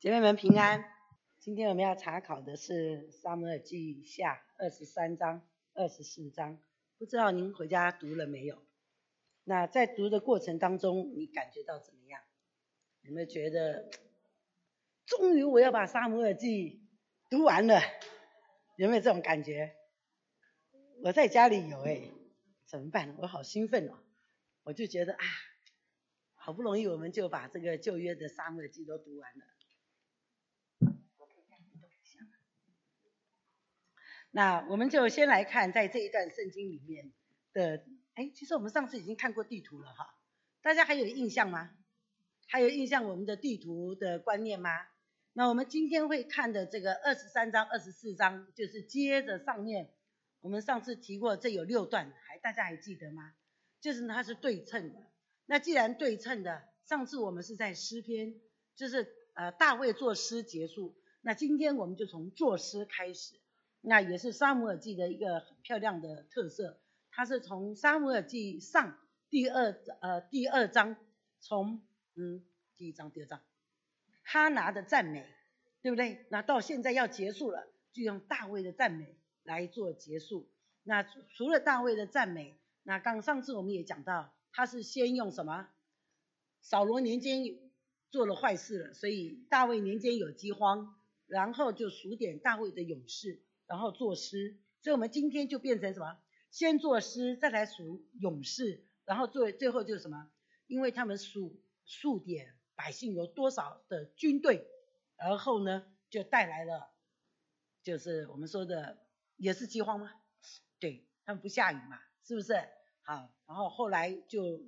姐妹们平安，今天我们要查考的是《撒母耳记下》二十三章、二十四章，不知道您回家读了没有？那在读的过程当中，你感觉到怎么样？有没有觉得，终于我要把《撒母耳记》读完了？有没有这种感觉？我在家里有哎，怎么办？我好兴奋哦！我就觉得啊，好不容易我们就把这个旧约的《撒母耳记》都读完了。那我们就先来看，在这一段圣经里面的，哎，其实我们上次已经看过地图了哈，大家还有印象吗？还有印象我们的地图的观念吗？那我们今天会看的这个二十三章、二十四章，就是接着上面我们上次提过，这有六段，还大家还记得吗？就是它是对称的。那既然对称的，上次我们是在诗篇，就是呃大卫作诗结束，那今天我们就从作诗开始。那也是沙姆尔记的一个很漂亮的特色，它是从沙姆尔记上第二呃第二章，从嗯第一章第二章，哈拿的赞美，对不对？那到现在要结束了，就用大卫的赞美来做结束。那除了大卫的赞美，那刚上次我们也讲到，他是先用什么？扫罗年间做了坏事了，所以大卫年间有饥荒，然后就数点大卫的勇士。然后作诗，所以我们今天就变成什么？先作诗，再来数勇士，然后最最后就是什么？因为他们数数点百姓有多少的军队，然后呢就带来了，就是我们说的也是饥荒吗？对他们不下雨嘛，是不是？好，然后后来就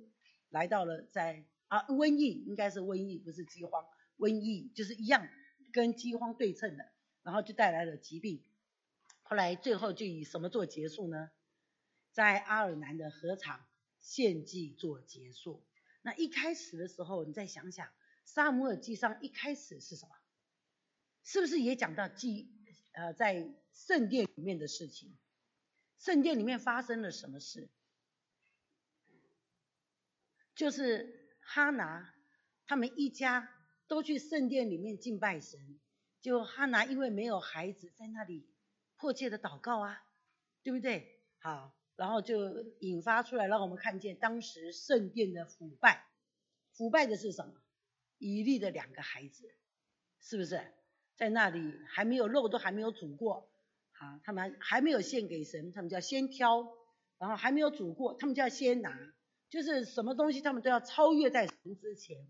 来到了在啊瘟疫，应该是瘟疫，不是饥荒，瘟疫就是一样跟饥荒对称的，然后就带来了疾病。后来最后就以什么做结束呢？在阿尔南的河场献祭做结束。那一开始的时候，你再想想，沙姆尔记上一开始是什么？是不是也讲到祭呃在圣殿里面的事情？圣殿里面发生了什么事？就是哈拿他们一家都去圣殿里面敬拜神，就哈拿因为没有孩子在那里。迫切的祷告啊，对不对？好，然后就引发出来，让我们看见当时圣殿的腐败。腐败的是什么？以利的两个孩子，是不是在那里还没有肉都还没有煮过？好，他们还没有献给神，他们就要先挑，然后还没有煮过，他们就要先拿，就是什么东西他们都要超越在神之前。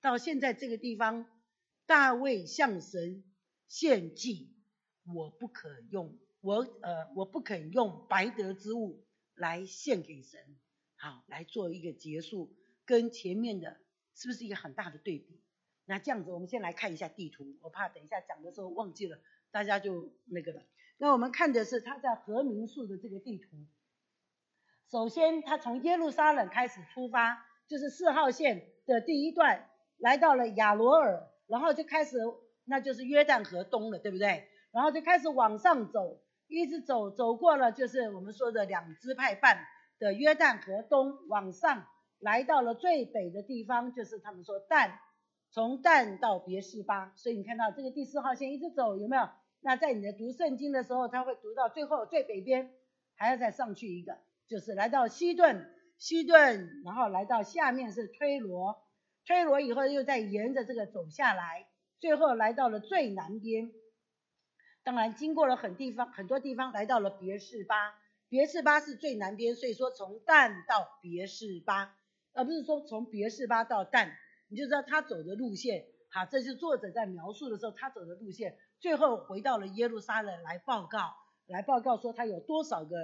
到现在这个地方，大卫向神献祭。我不可用我呃我不肯用白得之物来献给神，好来做一个结束，跟前面的是不是一个很大的对比？那这样子我们先来看一下地图，我怕等一下讲的时候忘记了，大家就那个了。那我们看的是他在和民树的这个地图，首先他从耶路撒冷开始出发，就是四号线的第一段，来到了亚罗尔，然后就开始那就是约旦河东了，对不对？然后就开始往上走，一直走，走过了就是我们说的两支派半的约旦河东，往上来到了最北的地方，就是他们说但，从但到别是巴，所以你看到这个第四号线一直走有没有？那在你的读圣经的时候，他会读到最后最北边，还要再上去一个，就是来到西顿，西顿，然后来到下面是推罗，推罗以后又再沿着这个走下来，最后来到了最南边。当然，经过了很地方很多地方，来到了别是巴。别是巴是最南边，所以说从旦到别是巴，而不是说从别是巴到旦，你就知道他走的路线。好，这是作者在描述的时候他走的路线。最后回到了耶路撒冷来报告，来报告说他有多少个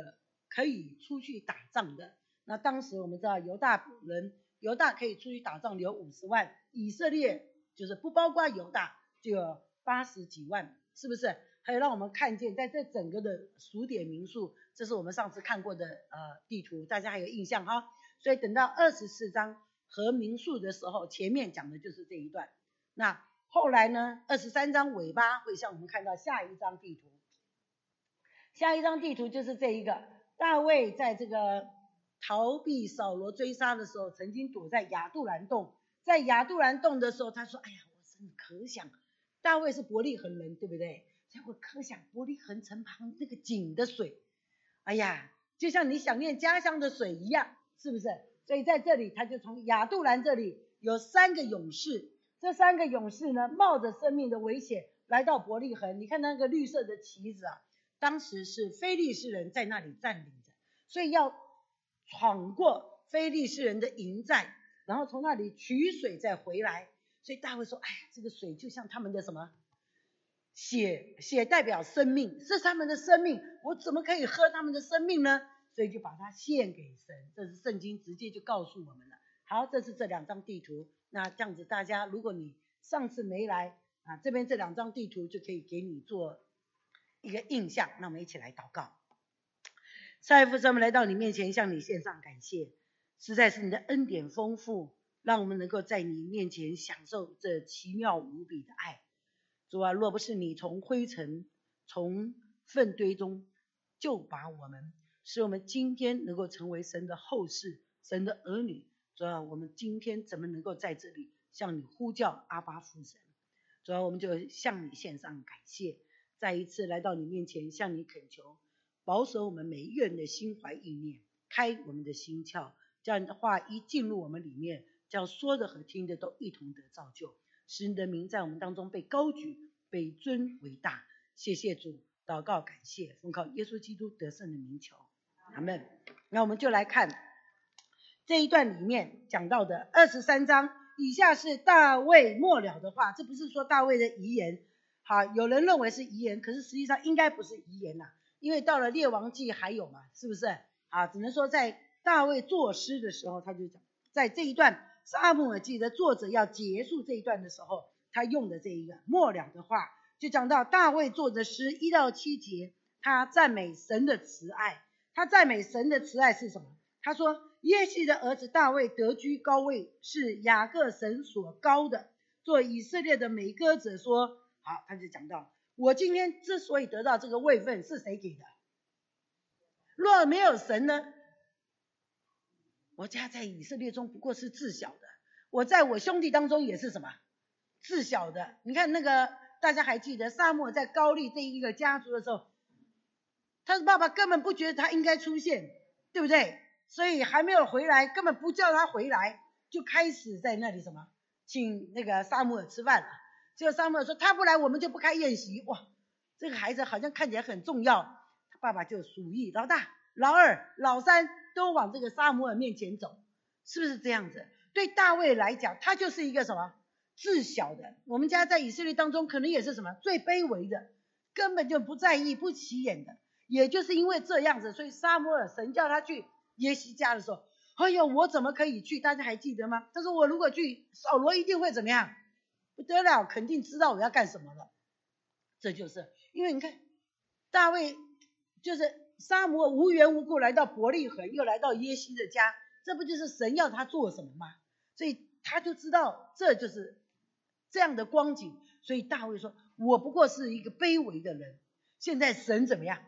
可以出去打仗的。那当时我们知道犹大人，犹大可以出去打仗有五十万，以色列就是不包括犹大就有八十几万，是不是？还有让我们看见，在这整个的数点民数，这是我们上次看过的呃地图，大家还有印象哈？所以等到二十四章和民数的时候，前面讲的就是这一段。那后来呢，二十三章尾巴会向我们看到下一张地图，下一张地图就是这一个大卫在这个逃避扫罗追杀的时候，曾经躲在亚杜兰洞，在亚杜兰洞的时候，他说：“哎呀，我真的可想。”大卫是伯利恒人，对不对？所以我可想伯利恒城旁那个井的水，哎呀，就像你想念家乡的水一样，是不是？所以在这里，他就从亚杜兰这里有三个勇士，这三个勇士呢，冒着生命的危险来到伯利恒。你看那个绿色的旗子啊，当时是非利士人在那里占领着，所以要闯过非利士人的营寨，然后从那里取水再回来。所以大卫说：“哎呀，这个水就像他们的什么血，血代表生命，是他们的生命，我怎么可以喝他们的生命呢？”所以就把它献给神，这是圣经直接就告诉我们了。好，这是这两张地图。那这样子，大家如果你上次没来啊，这边这两张地图就可以给你做一个印象。那我们一起来祷告。在父神，我们来到你面前，向你献上感谢，实在是你的恩典丰富，让我们能够在你面前享受这奇妙无比的爱。主啊，若不是你从灰尘、从粪堆中救拔我们。使我们今天能够成为神的后世、神的儿女。主要我们今天怎么能够在这里向你呼叫阿巴父神？主要我们就向你献上感谢，再一次来到你面前向你恳求，保守我们每一个人的心怀意念，开我们的心窍，这样的话一进入我们里面，叫说的和听的都一同得造就，使你的名在我们当中被高举、被尊为大。谢谢主，祷告感谢，奉靠耶稣基督得胜的名求。阿门。那我们就来看这一段里面讲到的二十三章，以下是大卫末了的话，这不是说大卫的遗言。好，有人认为是遗言，可是实际上应该不是遗言呐，因为到了列王记还有嘛，是不是？啊，只能说在大卫作诗的时候，他就讲，在这一段撒母耳记的作者要结束这一段的时候，他用的这一个末了的话，就讲到大卫作的诗一到七节，他赞美神的慈爱。他赞美神的慈爱是什么？他说耶西的儿子大卫得居高位，是雅各神所高的。做以色列的美歌者说：“好，他就讲到，我今天之所以得到这个位分，是谁给的？若没有神呢？我家在以色列中不过是自小的，我在我兄弟当中也是什么自小的。你看那个，大家还记得沙漠在高丽这一个家族的时候？”他的爸爸根本不觉得他应该出现，对不对？所以还没有回来，根本不叫他回来，就开始在那里什么，请那个沙姆尔吃饭了。结果沙姆尔说他不来，我们就不开宴席。哇，这个孩子好像看起来很重要。他爸爸就数一老大、老二、老三都往这个沙摩尔面前走，是不是这样子？对大卫来讲，他就是一个什么自小的。我们家在以色列当中，可能也是什么最卑微的，根本就不在意、不起眼的。也就是因为这样子，所以沙摩尔神叫他去耶西家的时候，哎呦，我怎么可以去？大家还记得吗？他说我如果去，扫罗一定会怎么样？不得了，肯定知道我要干什么了。这就是因为你看，大卫就是沙摩无缘无故来到伯利恒，又来到耶西的家，这不就是神要他做什么吗？所以他就知道这就是这样的光景。所以大卫说，我不过是一个卑微的人，现在神怎么样？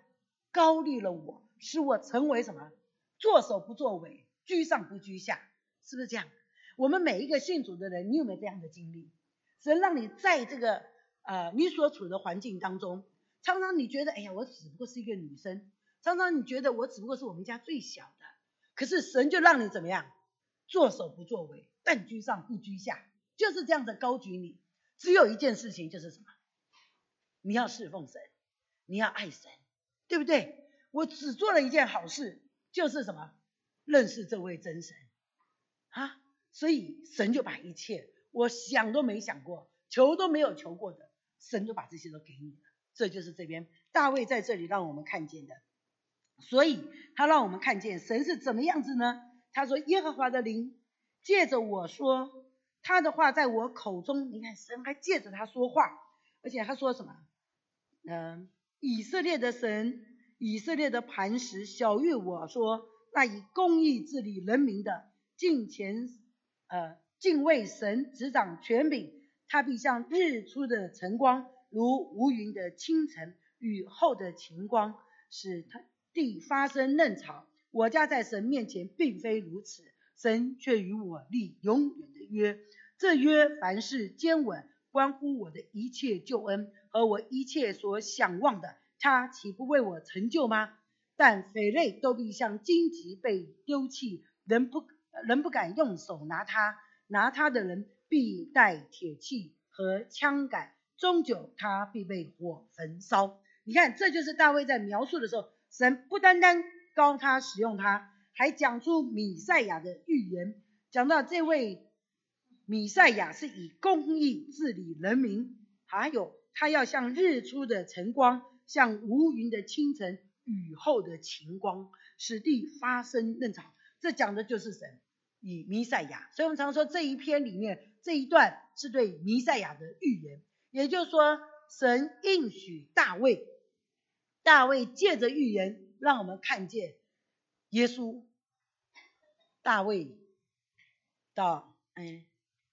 高立了我，使我成为什么？作首不作尾，居上不居下，是不是这样？我们每一个信主的人，你有没有这样的经历？神让你在这个呃你所处的环境当中，常常你觉得，哎呀，我只不过是一个女生，常常你觉得我只不过是我们家最小的，可是神就让你怎么样？作首不作尾，但居上不居下，就是这样的高举你。只有一件事情，就是什么？你要侍奉神，你要爱神。对不对？我只做了一件好事，就是什么？认识这位真神啊！所以神就把一切我想都没想过、求都没有求过的，神就把这些都给你了。这就是这边大卫在这里让我们看见的。所以他让我们看见神是怎么样子呢？他说：“耶和华的灵借着我说，他的话在我口中。你看，神还借着他说话，而且他说什么？嗯。”以色列的神，以色列的磐石，小玉我说，那以公义治理人民的，敬虔，呃，敬畏神，执掌权柄，他必像日出的晨光，如无云的清晨，雨后的晴光，使他地发生嫩草。我家在神面前并非如此，神却与我立永远的约，这约凡事坚稳。关乎我的一切救恩和我一切所想望的，他岂不为我成就吗？但匪类都必像荆棘被丢弃，人不人不敢用手拿它，拿它的人必带铁器和枪杆，终究他必被火焚烧。你看，这就是大卫在描述的时候，神不单单高他使用他，还讲出米赛亚的预言，讲到这位米赛亚是以公义治理人民，还有他要像日出的晨光，像无云的清晨。雨后的晴光，使地发生嫩草，这讲的就是神以弥赛亚。所以我们常说这一篇里面这一段是对弥赛亚的预言，也就是说神应许大卫，大卫借着预言让我们看见耶稣，大卫到嗯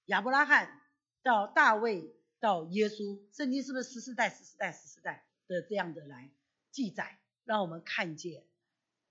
亚伯拉罕到大卫到耶稣，圣经是不是十四代十四代十四代的这样的来记载？让我们看见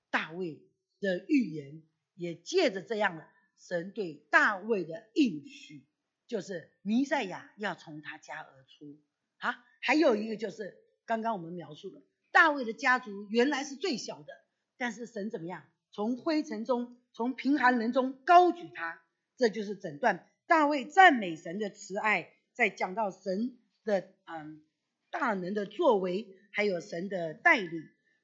大卫的预言，也借着这样的神对大卫的应许，就是弥赛亚要从他家而出。啊，还有一个就是刚刚我们描述的，大卫的家族原来是最小的，但是神怎么样？从灰尘中，从贫寒人中高举他，这就是整段大卫赞美神的慈爱，在讲到神的嗯大能的作为，还有神的带领。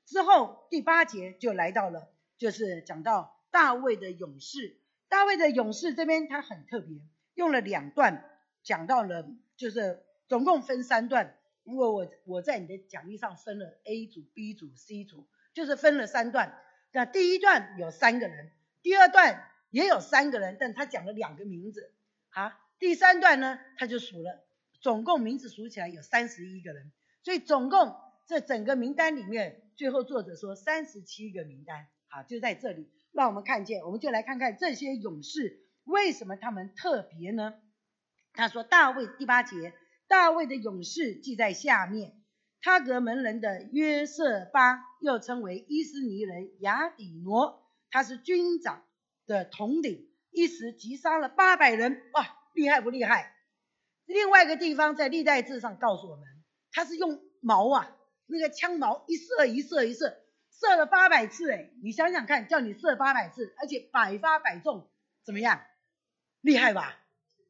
之后第八节就来到了，就是讲到大卫的勇士。大卫的勇士这边他很特别，用了两段讲到了，就是总共分三段。因为我我在你的讲义上分了 A 组、B 组、C 组，就是分了三段。那第一段有三个人，第二段也有三个人，但他讲了两个名字。啊，第三段呢他就数了，总共名字数起来有三十一个人，所以总共这整个名单里面。最后作者说三十七个名单，好就在这里，让我们看见，我们就来看看这些勇士为什么他们特别呢？他说大卫第八节，大卫的勇士记在下面，他格门人的约瑟巴，又称为伊斯尼人雅底挪，他是军长的统领，一时击杀了八百人，哇，厉害不厉害？另外一个地方在历代志上告诉我们，他是用矛啊。那个枪矛一射一射一射，射了八百次哎，你想想看，叫你射八百次，而且百发百中，怎么样？厉害吧？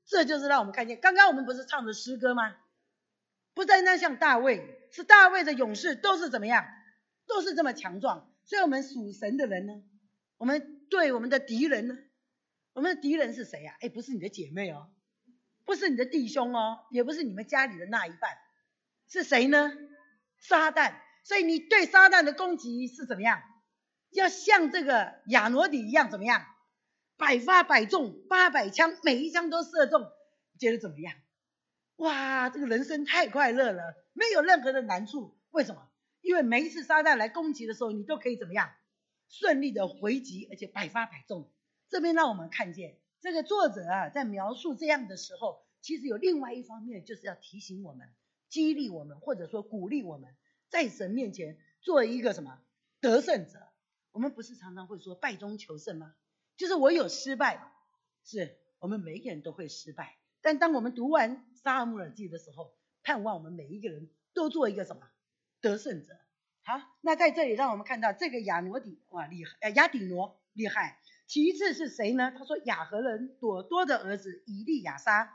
这就是让我们看见，刚刚我们不是唱的诗歌吗？不单单像大卫，是大卫的勇士都是怎么样？都是这么强壮。所以我们属神的人呢，我们对我们的敌人呢，我们的敌人是谁呀？哎，不是你的姐妹哦，不是你的弟兄哦，也不是你们家里的那一半，是谁呢？撒旦，所以你对撒旦的攻击是怎么样？要像这个亚罗底一样怎么样？百发百中，八百枪，每一枪都射中，觉得怎么样？哇，这个人生太快乐了，没有任何的难处。为什么？因为每一次撒旦来攻击的时候，你都可以怎么样？顺利的回击，而且百发百中。这边让我们看见，这个作者啊，在描述这样的时候，其实有另外一方面，就是要提醒我们。激励我们，或者说鼓励我们，在神面前做一个什么得胜者？我们不是常常会说败中求胜吗？就是我有失败，是我们每个人都会失败。但当我们读完撒母耳记的时候，盼望我们每一个人都做一个什么得胜者。好，那在这里让我们看到这个亚罗底哇厉害，亚底挪厉害。其次是谁呢？他说亚和人朵多的儿子以利亚撒。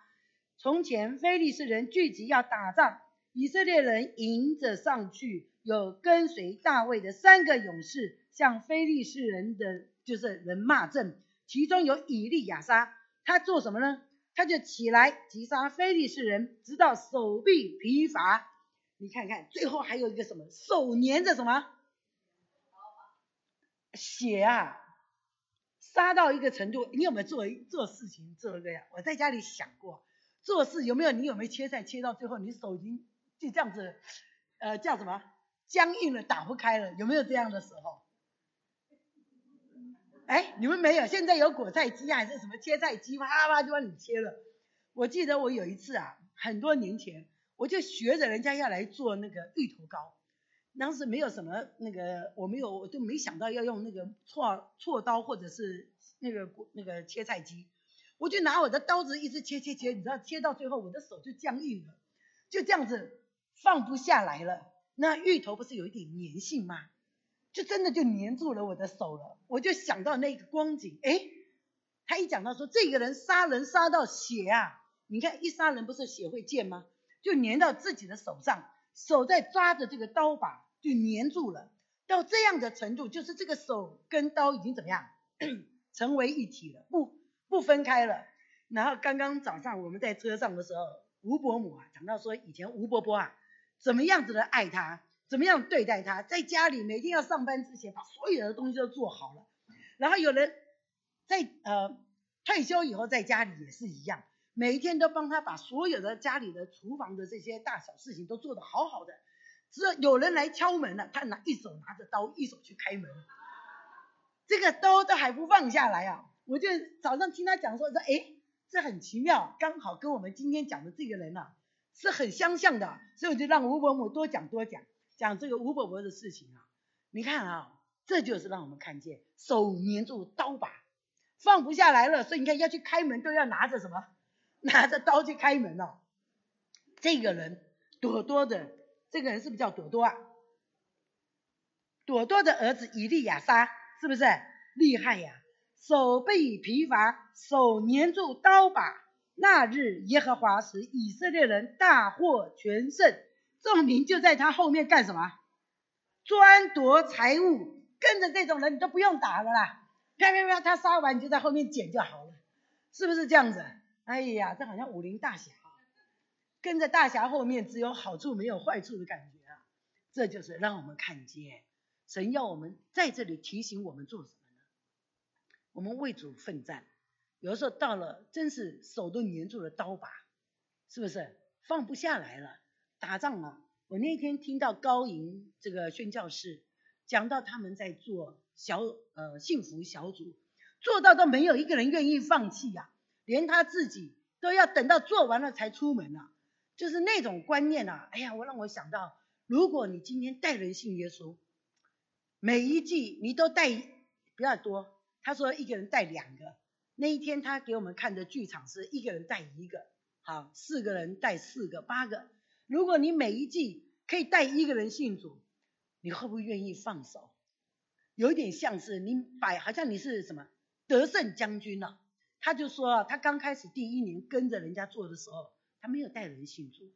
从前非利士人聚集要打仗，以色列人迎着上去，有跟随大卫的三个勇士向非利士人的就是人骂阵，其中有以利亚撒，他做什么呢？他就起来击杀非利士人，直到手臂疲乏。你看看，最后还有一个什么？手粘着什么？血啊！杀到一个程度，你有没有做做事情做这样？我在家里想过。做事有没有？你有没有切菜切到最后，你手已经就这样子，呃，叫什么？僵硬了，打不开了，有没有这样的时候？哎，你们没有？现在有果菜机还是什么切菜机，啪啪就帮你切了。我记得我有一次啊，很多年前，我就学着人家要来做那个芋头糕，当时没有什么那个，我没有，我都没想到要用那个锉锉刀或者是那个那个切菜机。我就拿我的刀子一直切切切，你知道切到最后我的手就僵硬了，就这样子放不下来了。那芋头不是有一点粘性吗？就真的就粘住了我的手了。我就想到那个光景，哎，他一讲到说这个人杀人杀到血啊，你看一杀人不是血会溅吗？就粘到自己的手上，手在抓着这个刀把就粘住了。到这样的程度，就是这个手跟刀已经怎么样，成为一体了，不不分开了。然后刚刚早上我们在车上的时候，吴伯母啊讲到说，以前吴伯伯啊怎么样子的爱他，怎么样对待他，在家里每天要上班之前把所有的东西都做好了。然后有人在呃退休以后在家里也是一样，每一天都帮他把所有的家里的厨房的这些大小事情都做得好好的。只要有人来敲门了，他拿一手拿着刀，一手去开门，这个刀都还不放下来啊！我就早上听他讲说说，哎，这很奇妙，刚好跟我们今天讲的这个人啊是很相像的，所以我就让吴伯母多讲多讲，讲这个吴伯伯的事情啊。你看啊，这就是让我们看见手粘住刀把，放不下来了，所以你看要去开门都要拿着什么？拿着刀去开门哦。这个人朵朵的。这个人是不是叫朵朵啊？朵朵的儿子以利亚撒是不是厉害呀？手背疲乏，手粘住刀把。那日耶和华使以色列人大获全胜，众民就在他后面干什么？专夺财物。跟着这种人，你都不用打了啦，啪啪啪，他杀完你就在后面捡就好了，是不是这样子？哎呀，这好像武林大侠。跟着大侠后面，只有好处没有坏处的感觉啊！这就是让我们看见神要我们在这里提醒我们做什么呢？我们为主奋战，有的时候到了真是手都粘住了刀把，是不是放不下来了？打仗啊！我那天听到高营这个宣教士讲到他们在做小呃幸福小组，做到都没有一个人愿意放弃呀，连他自己都要等到做完了才出门啊。就是那种观念啊，哎呀，我让我想到，如果你今天带人信耶稣，每一季你都带不要多，他说一个人带两个，那一天他给我们看的剧场是一个人带一个，好，四个人带四个，八个。如果你每一季可以带一个人信主，你会不会愿意放手？有一点像是你摆，好像你是什么得胜将军了。他就说，他刚开始第一年跟着人家做的时候。他没有带人信主，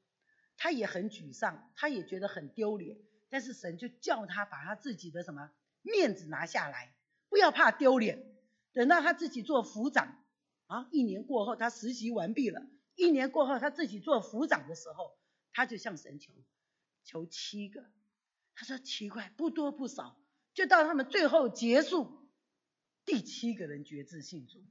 他也很沮丧，他也觉得很丢脸。但是神就叫他把他自己的什么面子拿下来，不要怕丢脸。等到他自己做府长啊，一年过后他实习完毕了，一年过后他自己做府长的时候，他就向神求，求七个。他说奇怪，不多不少，就到他们最后结束，第七个人决志信主，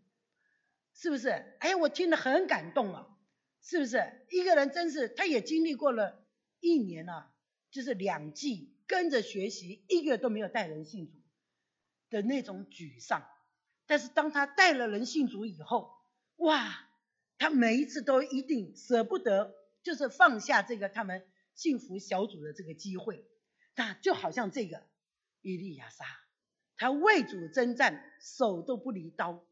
是不是？哎，我听得很感动啊。是不是一个人真是他也经历过了一年了，就是两季跟着学习，一个都没有带人信主的那种沮丧。但是当他带了人信主以后，哇，他每一次都一定舍不得，就是放下这个他们幸福小组的这个机会。那就好像这个伊利亚撒，他为主征战，手都不离刀，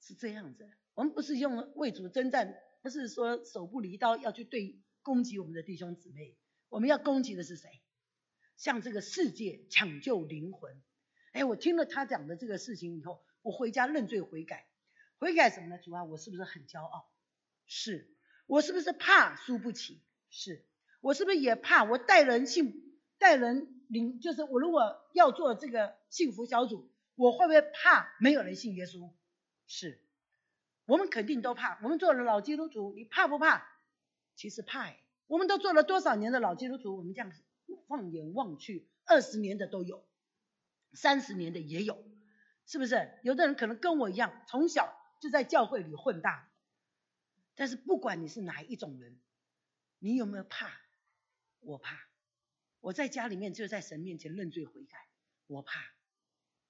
是这样子。我们不是用为主征战。不是说手不离刀要去对攻击我们的弟兄姊妹，我们要攻击的是谁？向这个世界抢救灵魂。哎，我听了他讲的这个事情以后，我回家认罪悔改。悔改什么呢？主啊，我是不是很骄傲？是。我是不是怕输不起？是。我是不是也怕我带人幸带人领？就是我如果要做这个幸福小组，我会不会怕没有人信耶稣？是。我们肯定都怕。我们做了老基督徒，你怕不怕？其实怕。我们都做了多少年的老基督徒？我们这样放眼望去，二十年的都有，三十年的也有，是不是？有的人可能跟我一样，从小就在教会里混大。但是不管你是哪一种人，你有没有怕？我怕。我在家里面就在神面前认罪悔改，我怕。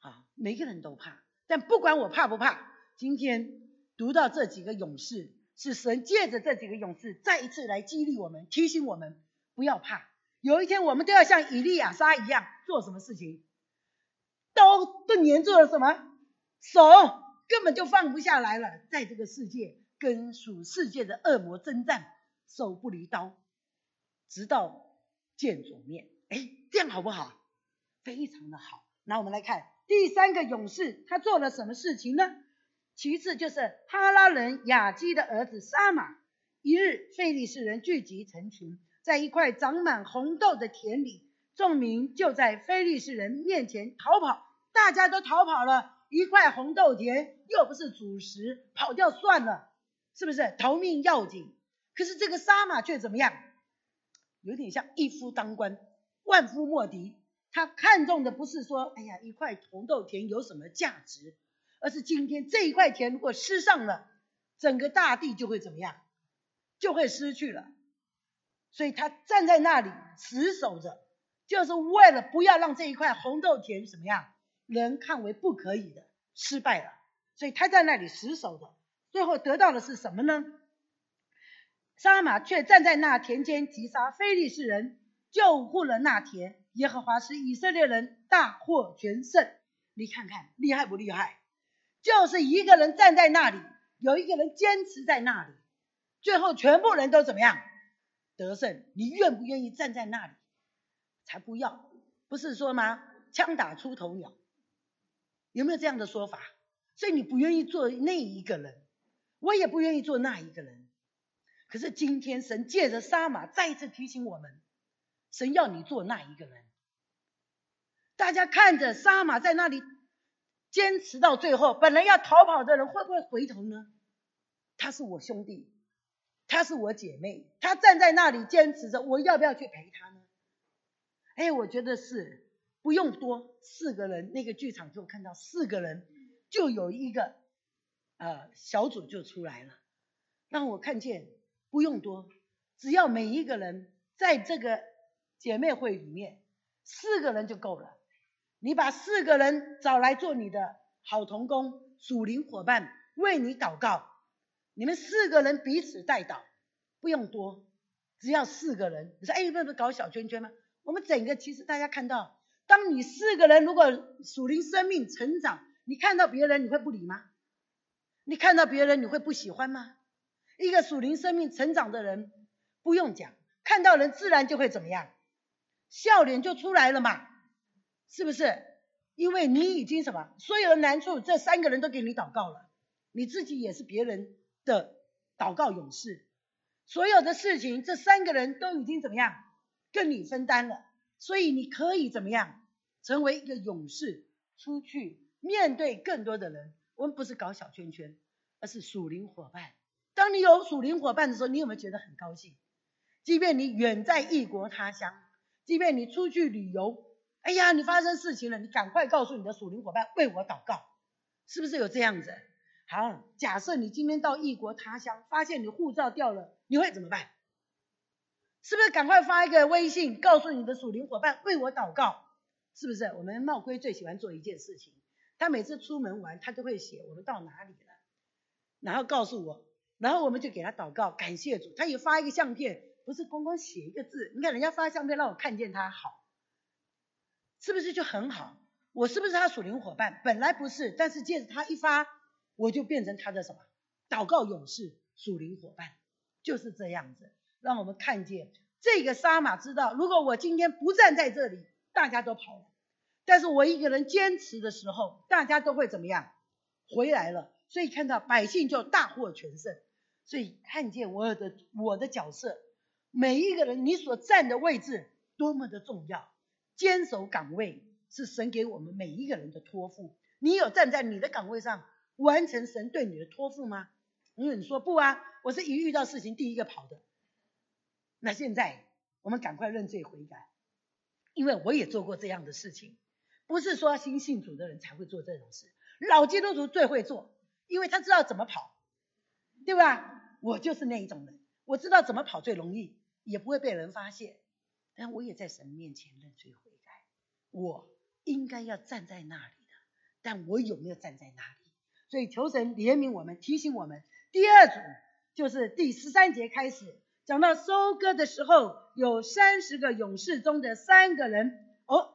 啊，每个人都怕。但不管我怕不怕，今天。读到这几个勇士，是神借着这几个勇士再一次来激励我们，提醒我们不要怕。有一天我们都要像以利亚撒一样做什么事情？刀都粘住了什么？手根本就放不下来了，在这个世界跟属世界的恶魔征战，手不离刀，直到见主面。哎，这样好不好？非常的好。那我们来看第三个勇士，他做了什么事情呢？其次就是哈拉人雅基的儿子沙马。一日，费利士人聚集成群，在一块长满红豆的田里，众民就在菲利士人面前逃跑，大家都逃跑了。一块红豆田又不是主食，跑掉算了，是不是？逃命要紧。可是这个沙马却怎么样？有点像一夫当关，万夫莫敌。他看中的不是说，哎呀，一块红豆田有什么价值，而是今天这一块田如果失上了，整个大地就会怎么样？就会失去了。所以他站在那里死守着，就是为了不要让这一块红豆田怎么样？人看为不可以的，失败了，所以他在那里死守着，最后得到的是什么呢？沙马却站在那田间击杀非利士人，救护了那田。耶和华使以色列人大获全胜。你看看厉害不厉害？就是一个人站在那里，有一个人坚持在那里，最后全部人都怎么样得胜？你愿不愿意站在那里？才不要！不是说吗？枪打出头鸟。有没有这样的说法？所以你不愿意做那一个人，我也不愿意做那一个人。可是今天神借着沙马再一次提醒我们，神要你做那一个人。大家看着沙马在那里坚持到最后，本来要逃跑的人会不会回头呢？他是我兄弟，他是我姐妹，他站在那里坚持着，我要不要去陪他呢？哎，我觉得是。不用多，四个人那个剧场就看到四个人，就有一个呃小组就出来了，让我看见不用多，只要每一个人在这个姐妹会里面，四个人就够了。你把四个人找来做你的好同工、属灵伙伴，为你祷告，你们四个人彼此带祷，不用多，只要四个人。你说哎，不是搞小圈圈吗？我们整个其实大家看到。当你四个人如果属灵生命成长，你看到别人你会不理吗？你看到别人你会不喜欢吗？一个属灵生命成长的人不用讲，看到人自然就会怎么样，笑脸就出来了嘛，是不是？因为你已经什么，所有的难处这三个人都给你祷告了，你自己也是别人的祷告勇士，所有的事情这三个人都已经怎么样跟你分担了。所以你可以怎么样成为一个勇士，出去面对更多的人。我们不是搞小圈圈，而是属灵伙伴。当你有属灵伙伴的时候，你有没有觉得很高兴？即便你远在异国他乡，即便你出去旅游，哎呀，你发生事情了，你赶快告诉你的属灵伙伴为我祷告，是不是有这样子？好，假设你今天到异国他乡，发现你护照掉了，你会怎么办？是不是赶快发一个微信，告诉你的属灵伙伴为我祷告？是不是？我们茂龟最喜欢做一件事情，他每次出门玩，他都会写我们到哪里了，然后告诉我，然后我们就给他祷告，感谢主。他也发一个相片，不是光光写一个字，你看人家发相片让我看见他好，是不是就很好？我是不是他属灵伙伴？本来不是，但是借着他一发，我就变成他的什么？祷告勇士，属灵伙伴，就是这样子。让我们看见这个沙马知道，如果我今天不站在这里，大家都跑了；但是我一个人坚持的时候，大家都会怎么样？回来了。所以看到百姓就大获全胜。所以看见我的我的角色，每一个人你所站的位置多么的重要，坚守岗位是神给我们每一个人的托付。你有站在你的岗位上完成神对你的托付吗？因为你说不啊，我是一遇到事情第一个跑的。那现在我们赶快认罪悔改，因为我也做过这样的事情，不是说新信主的人才会做这种事，老基督徒最会做，因为他知道怎么跑，对吧？我就是那一种人，我知道怎么跑最容易，也不会被人发现。但我也在神面前认罪悔改，我应该要站在那里的，但我有没有站在那里？所以求神怜悯我们，提醒我们。第二组就是第十三节开始。讲到收割的时候，有三十个勇士中的三个人，哦，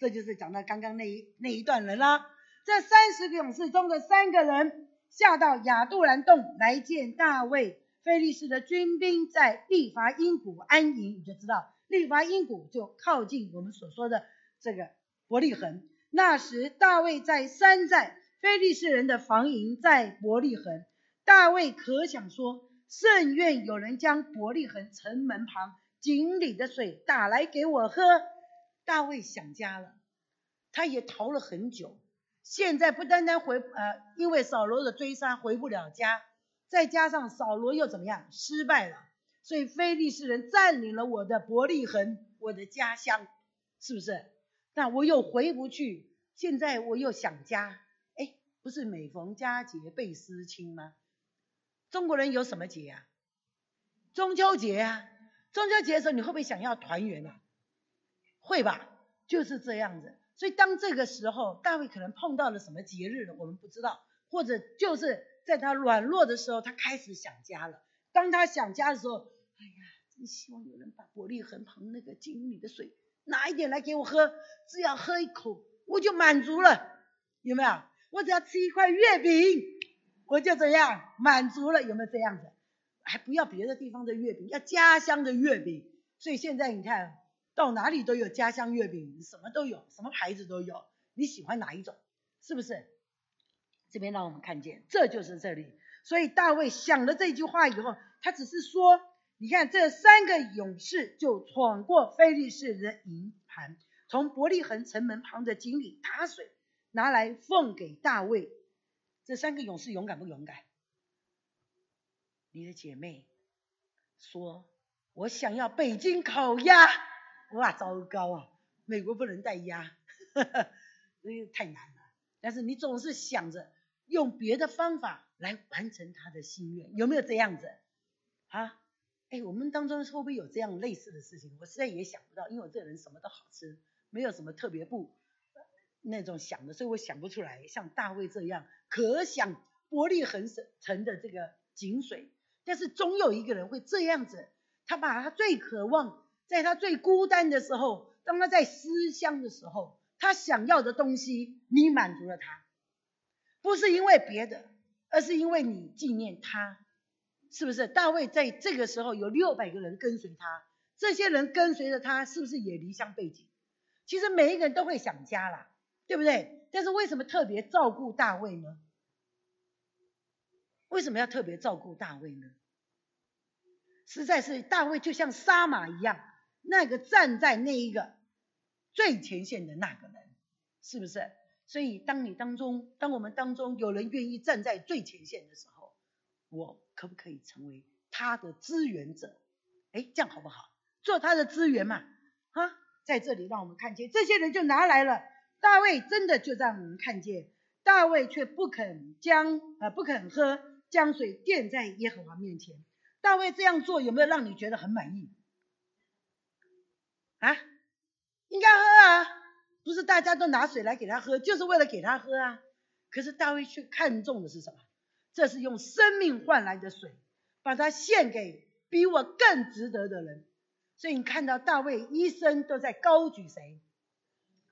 这就是讲到刚刚那一那一段人啦。这三十个勇士中的三个人下到亚杜兰洞来见大卫。菲利士的军兵在利伐因谷安营，你就知道利伐因谷就靠近我们所说的这个伯利恒。那时大卫在山寨，菲利士人的防营在伯利恒。大卫可想说，甚愿有人将伯利恒城门旁井里的水打来给我喝。大卫想家了，他也逃了很久，现在不单单回呃，因为扫罗的追杀回不了家。再加上扫罗又怎么样失败了，所以非利士人占领了我的伯利恒，我的家乡，是不是？那我又回不去，现在我又想家，哎，不是每逢佳节倍思亲吗？中国人有什么节啊？中秋节啊！中秋节的时候你会不会想要团圆啊？会吧，就是这样子。所以当这个时候，大卫可能碰到了什么节日呢？我们不知道，或者就是。在他软弱的时候，他开始想家了。当他想家的时候，哎呀，真希望有人把伯利恒旁那个井里的水拿一点来给我喝，只要喝一口我就满足了，有没有？我只要吃一块月饼，我就怎样满足了，有没有这样子？还不要别的地方的月饼，要家乡的月饼。所以现在你看到哪里都有家乡月饼，什么都有，什么牌子都有，你喜欢哪一种？是不是？这边让我们看见，这就是这里。所以大卫想了这句话以后，他只是说：“你看，这三个勇士就闯过非利士人的营盘，从伯利恒城门旁的井里打水，拿来奉给大卫。这三个勇士勇敢不勇敢？你的姐妹说：我想要北京烤鸭。哇，糟糕啊！美国不能带鸭，这 太难了。但是你总是想着。”用别的方法来完成他的心愿，有没有这样子啊？哎，我们当中会不会有这样类似的事情？我实在也想不到，因为我这个人什么都好吃，没有什么特别不那种想的，所以我想不出来。像大卫这样，可想伯利恒城的这个井水，但是总有一个人会这样子，他把他最渴望，在他最孤单的时候，当他在思乡的时候，他想要的东西，你满足了他。不是因为别的，而是因为你纪念他，是不是？大卫在这个时候有六百个人跟随他，这些人跟随着他，是不是也离乡背井？其实每一个人都会想家啦，对不对？但是为什么特别照顾大卫呢？为什么要特别照顾大卫呢？实在是大卫就像杀马一样，那个站在那一个最前线的那个人，是不是？所以，当你当中，当我们当中有人愿意站在最前线的时候，我可不可以成为他的支援者？哎，这样好不好？做他的资源嘛，哈，在这里让我们看见这些人就拿来了。大卫真的就让我们看见，大卫却不肯将呃不肯喝江水垫在耶和华面前。大卫这样做有没有让你觉得很满意？啊，应该喝啊。不是大家都拿水来给他喝，就是为了给他喝啊。可是大卫却看重的是什么？这是用生命换来的水，把它献给比我更值得的人。所以你看到大卫一生都在高举谁？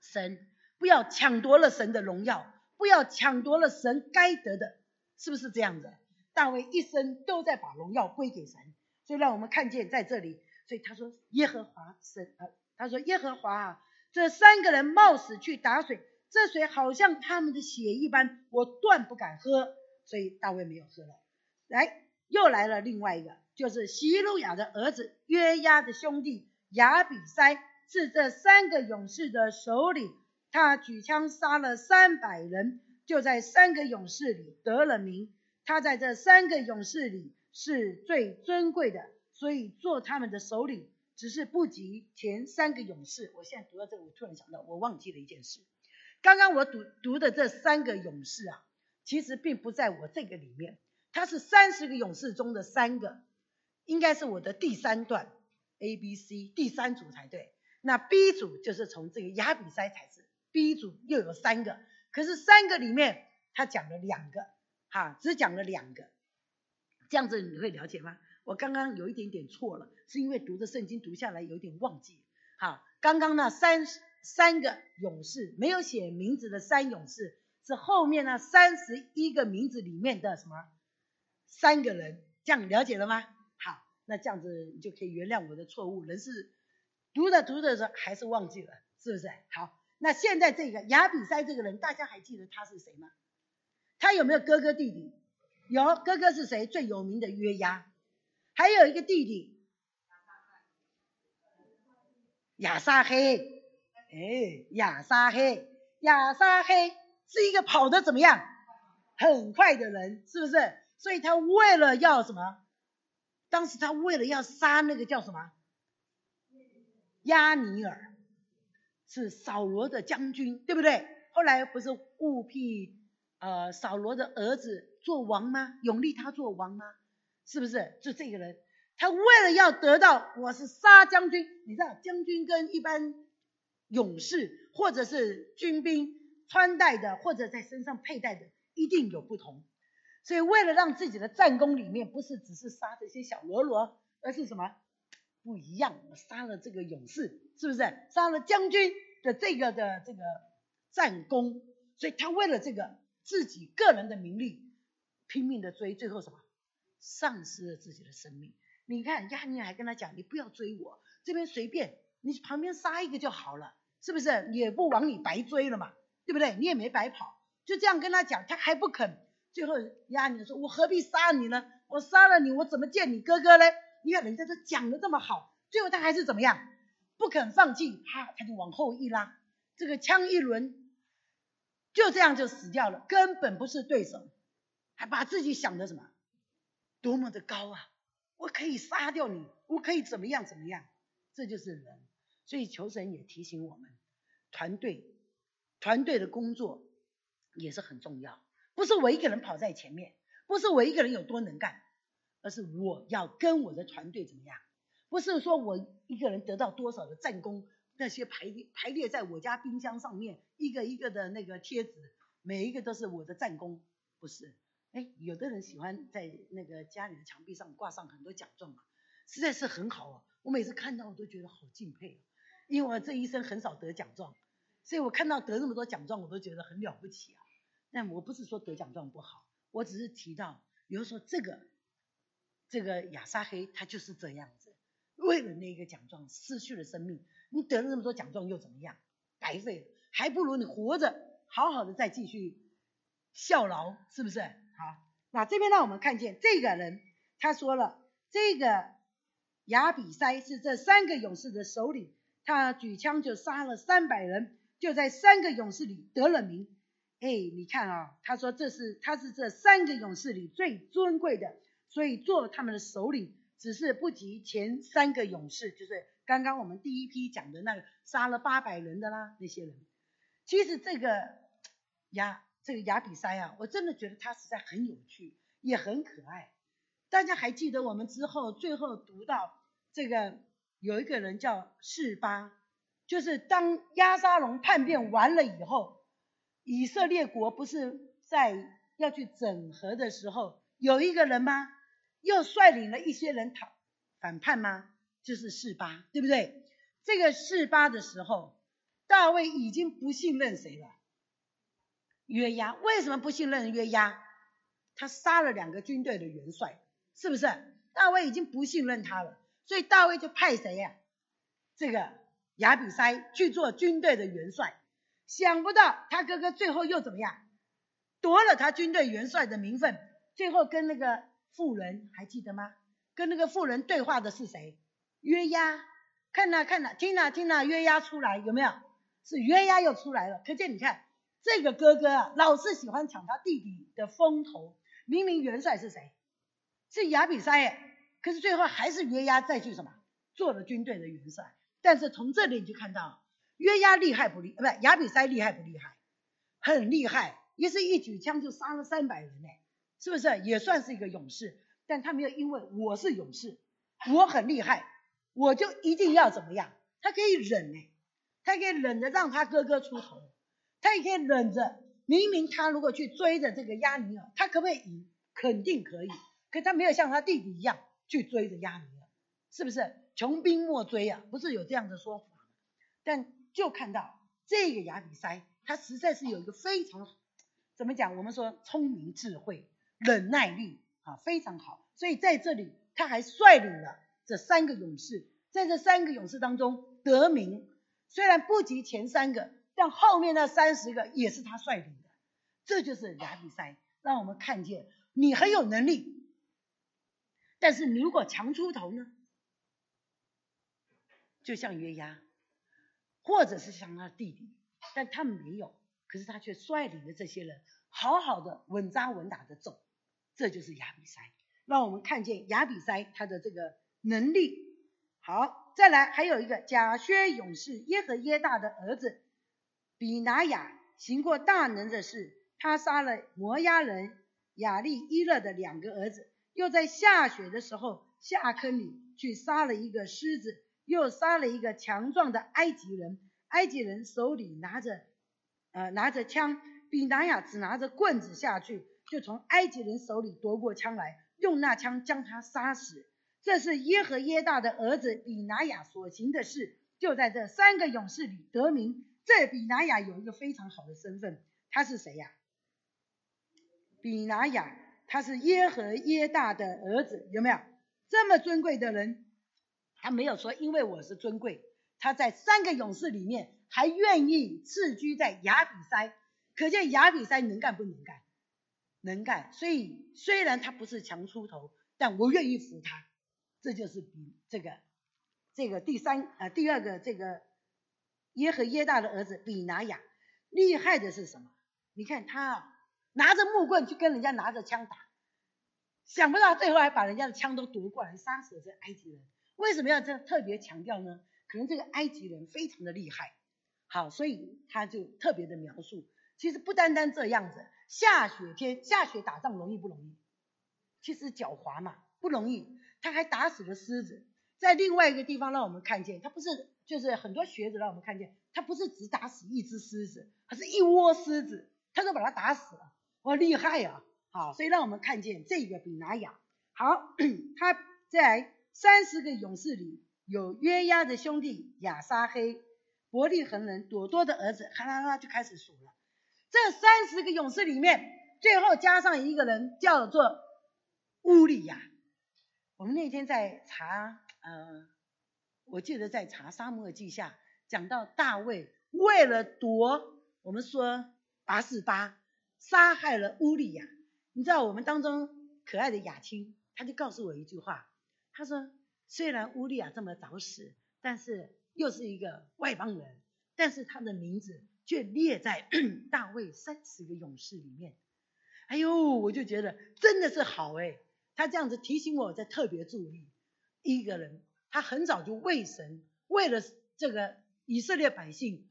神，不要抢夺了神的荣耀，不要抢夺了神该得的，是不是这样的？大卫一生都在把荣耀归给神。所以让我们看见在这里，所以他说耶和华神啊，他说耶和华啊。这三个人冒死去打水，这水好像他们的血一般，我断不敢喝，所以大卫没有喝了。来，又来了另外一个，就是希路亚的儿子约押的兄弟亚比塞，是这三个勇士的首领。他举枪杀了三百人，就在三个勇士里得了名。他在这三个勇士里是最尊贵的，所以做他们的首领。只是不及前三个勇士。我现在读到这，我突然想到，我忘记了一件事。刚刚我读读的这三个勇士啊，其实并不在我这个里面，他是三十个勇士中的三个，应该是我的第三段 A、B、C 第三组才对。那 B 组就是从这个亚比塞才是 B 组，又有三个，可是三个里面他讲了两个，哈，只讲了两个，这样子你会了解吗？我刚刚有一点点错了，是因为读的圣经读下来有点忘记。好，刚刚那三三个勇士没有写名字的三勇士，是后面那三十一个名字里面的什么三个人，这样了解了吗？好，那这样子你就可以原谅我的错误，人是读着读着时候还是忘记了，是不是？好，那现在这个亚比塞这个人，大家还记得他是谁吗？他有没有哥哥弟弟？有，哥哥是谁？最有名的约押，还有一个弟弟亚撒黑。哎，亚撒黑，亚撒黑是一个跑得怎么样？很快的人，是不是？所以他为了要什么？当时他为了要杀那个叫什么？亚尼尔，是扫罗的将军，对不对？后来不是务辟呃扫罗的儿子做王吗？永立他做王吗？是不是？就这个人，他为了要得到我是杀将军，你知道将军跟一般勇士或者是军兵穿戴的或者在身上佩戴的一定有不同，所以为了让自己的战功里面不是只是杀这些小喽啰，而是什么不一样？我杀了这个勇士，是不是？杀了将军的这个的这个战功，所以他为了这个自己个人的名利拼命的追，最后什么丧失了自己的生命？你看亚尼还跟他讲，你不要追我，这边随便，你旁边杀一个就好了。是不是也不枉你白追了嘛？对不对？你也没白跑，就这样跟他讲，他还不肯。最后压你说，我何必杀你呢？我杀了你，我怎么见你哥哥嘞？你看人家都讲的这么好，最后他还是怎么样？不肯放弃，啪，他就往后一拉，这个枪一抡，就这样就死掉了，根本不是对手，还把自己想的什么，多么的高啊！我可以杀掉你，我可以怎么样怎么样？这就是人。所以求神也提醒我们，团队团队的工作也是很重要，不是我一个人跑在前面，不是我一个人有多能干，而是我要跟我的团队怎么样？不是说我一个人得到多少的战功，那些排列排列在我家冰箱上面一个一个的那个贴纸，每一个都是我的战功，不是？哎，有的人喜欢在那个家里的墙壁上挂上很多奖状嘛，实在是很好啊，我每次看到我都觉得好敬佩。因为我这一生很少得奖状，所以我看到得那么多奖状，我都觉得很了不起啊。但我不是说得奖状不好，我只是提到，比如说这个这个亚沙黑，他就是这样子，为了那个奖状失去了生命。你得了那么多奖状又怎么样？白费了，还不如你活着好好的再继续效劳，是不是？好，那这边呢我们看见这个人，他说了，这个亚比塞是这三个勇士的首领。他举枪就杀了三百人，就在三个勇士里得了名。哎，你看啊，他说这是他是这三个勇士里最尊贵的，所以做他们的首领，只是不及前三个勇士，就是刚刚我们第一批讲的那个杀了八百人的啦那些人。其实这个亚这个亚比塞啊，我真的觉得他实在很有趣，也很可爱。大家还记得我们之后最后读到这个？有一个人叫示巴，就是当亚沙龙叛变完了以后，以色列国不是在要去整合的时候，有一个人吗？又率领了一些人讨反叛吗？就是示巴，对不对？这个示巴的时候，大卫已经不信任谁了？约押。为什么不信任约押？他杀了两个军队的元帅，是不是？大卫已经不信任他了。所以大卫就派谁呀？这个亚比塞去做军队的元帅。想不到他哥哥最后又怎么样？夺了他军队元帅的名分。最后跟那个妇人还记得吗？跟那个妇人对话的是谁？约押。看呐看呐，听呐听呐，约押出来有没有？是约押又出来了。可见你看这个哥哥啊，老是喜欢抢他弟弟的风头。明明元帅是谁？是亚比塞耶。可是最后还是约押再去什么做了军队的元帅，但是从这里你就看到约押厉害不厉？不是亚比塞厉害不厉害？很厉害，也是一举枪就杀了三百人呢，是不是？也算是一个勇士，但他没有因为我是勇士，我很厉害，我就一定要怎么样？他可以忍呢，他可以忍着让他哥哥出头，他也可以忍着，明明他如果去追着这个亚尼尔，他可不可以赢？肯定可以，可他没有像他弟弟一样。去追着压你了，是不是？穷兵莫追啊，不是有这样的说法但就看到这个亚比塞，他实在是有一个非常怎么讲？我们说聪明、智慧、忍耐力啊，非常好。所以在这里，他还率领了这三个勇士，在这三个勇士当中得名，虽然不及前三个，但后面那三十个也是他率领的。这就是亚比赛，让我们看见你很有能力，但是你如果强出头呢？就像约押，或者是像他弟弟，但他们没有，可是他却率领了这些人，好好的稳扎稳打的走，这就是亚比塞，让我们看见亚比塞他的这个能力。好，再来还有一个贾薛勇士耶和耶大的儿子比拿雅行过大能的事，他杀了摩押人亚利伊勒的两个儿子，又在下雪的时候下坑里去杀了一个狮子。又杀了一个强壮的埃及人，埃及人手里拿着，呃，拿着枪，比拿雅只拿着棍子下去，就从埃及人手里夺过枪来，用那枪将他杀死。这是耶和耶大的儿子比拿雅所行的事，就在这三个勇士里得名。这比拿雅有一个非常好的身份，他是谁呀？比拿雅，他是耶和耶大的儿子，有没有这么尊贵的人？他没有说，因为我是尊贵，他在三个勇士里面还愿意置居在亚比塞，可见亚比塞能干不能干？能干。所以虽然他不是强出头，但我愿意服他。这就是比这个这个第三啊第二个这个耶和耶大的儿子比拿雅厉害的是什么？你看他啊拿着木棍去跟人家拿着枪打，想不到最后还把人家的枪都夺过来，杀死了这埃及人。为什么要这特别强调呢？可能这个埃及人非常的厉害，好，所以他就特别的描述。其实不单单这样子，下雪天下雪打仗容易不容易？其实狡猾嘛，不容易。他还打死了狮子，在另外一个地方让我们看见，他不是就是很多学者让我们看见，他不是只打死一只狮子，他是一窝狮子，他都把他打死了，哇，厉害呀！好，所以让我们看见这个比拿雅。好，他在。三十个勇士里有约押的兄弟亚撒黑、伯利恒人朵多的儿子，哈啦啦就开始数了。这三十个勇士里面，最后加上一个人叫做乌利亚。我们那天在查，呃，我记得在查沙漠记下，讲到大卫为了夺，我们说八四八，杀害了乌利亚。你知道我们当中可爱的雅青，他就告诉我一句话。他说：“虽然乌利亚这么早死，但是又是一个外邦人，但是他的名字却列在 大卫三十个勇士里面。哎呦，我就觉得真的是好哎。他这样子提醒我，在特别注意一个人，他很早就为神，为了这个以色列百姓，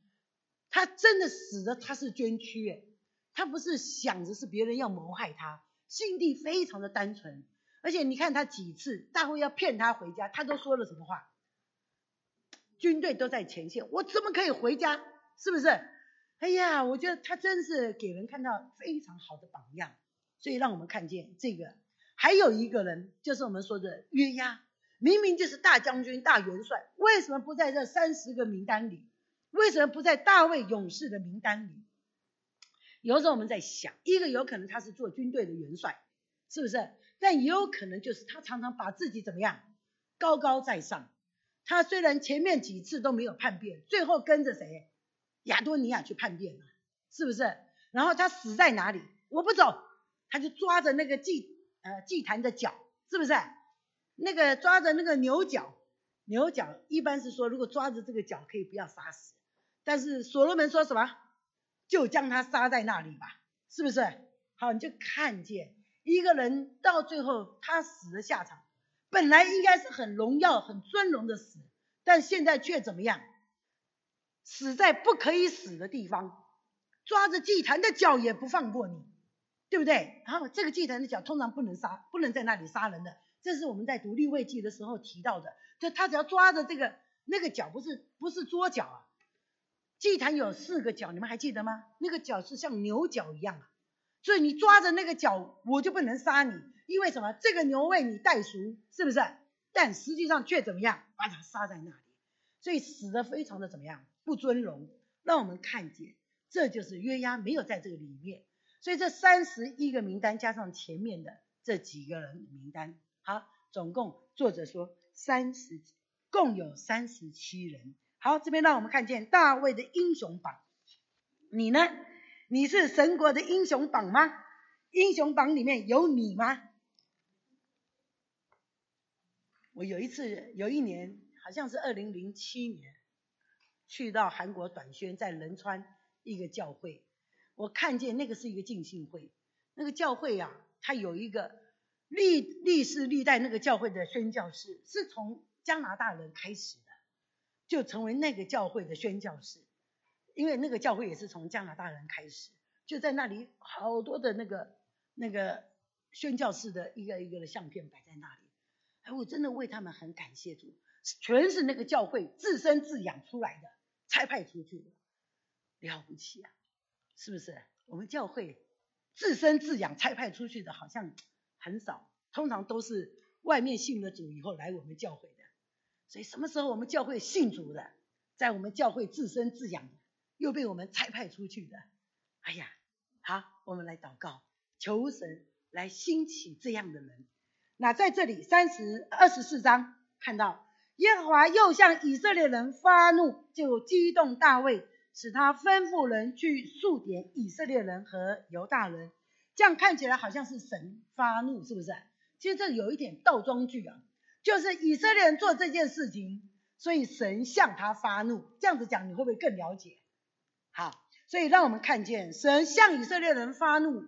他真的死的他是捐躯哎，他不是想着是别人要谋害他，心地非常的单纯。”而且你看他几次大卫要骗他回家，他都说了什么话？军队都在前线，我怎么可以回家？是不是？哎呀，我觉得他真是给人看到非常好的榜样。所以让我们看见这个，还有一个人就是我们说的约押，明明就是大将军、大元帅，为什么不在这三十个名单里？为什么不在大卫勇士的名单里？有时候我们在想，一个有可能他是做军队的元帅，是不是？但也有可能就是他常常把自己怎么样高高在上。他虽然前面几次都没有叛变，最后跟着谁亚多尼亚去叛变了，是不是？然后他死在哪里？我不走，他就抓着那个祭呃祭坛的脚，是不是？那个抓着那个牛角，牛角一般是说如果抓着这个角可以不要杀死，但是所罗门说什么？就将他杀在那里吧，是不是？好，你就看见。一个人到最后他死的下场，本来应该是很荣耀、很尊荣的死，但现在却怎么样？死在不可以死的地方，抓着祭坛的脚也不放过你，对不对？然后这个祭坛的脚通常不能杀，不能在那里杀人的，这是我们在读立位记的时候提到的。就他只要抓着这个那个脚，不是不是桌脚啊，祭坛有四个脚，你们还记得吗？那个脚是像牛角一样啊。所以你抓着那个脚，我就不能杀你，因为什么？这个牛为你代赎，是不是？但实际上却怎么样？把他杀在那里，所以死的非常的怎么样？不尊荣。让我们看见，这就是约押没有在这个里面。所以这三十一个名单加上前面的这几个人名单，好，总共作者说三十，共有三十七人。好，这边让我们看见大卫的英雄榜。你呢？你是神国的英雄榜吗？英雄榜里面有你吗？我有一次，有一年，好像是二零零七年，去到韩国短宣，在仁川一个教会，我看见那个是一个敬信会，那个教会啊，它有一个历历世历代那个教会的宣教士，是从加拿大人开始的，就成为那个教会的宣教士。因为那个教会也是从加拿大人开始，就在那里好多的那个那个宣教士的一个一个的相片摆在那里，哎，我真的为他们很感谢主，全是那个教会自生自养出来的，差派出去的，了不起啊，是不是？我们教会自生自养差派出去的好像很少，通常都是外面信了主以后来我们教会的，所以什么时候我们教会信主的，在我们教会自生自养。又被我们差派出去的，哎呀，好，我们来祷告，求神来兴起这样的人。那在这里三十二十四章看到，耶和华又向以色列人发怒，就激动大卫，使他吩咐人去数点以色列人和犹大人。这样看起来好像是神发怒，是不是？其实这有一点倒装句啊，就是以色列人做这件事情，所以神向他发怒。这样子讲，你会不会更了解？好，所以让我们看见神向以色列人发怒，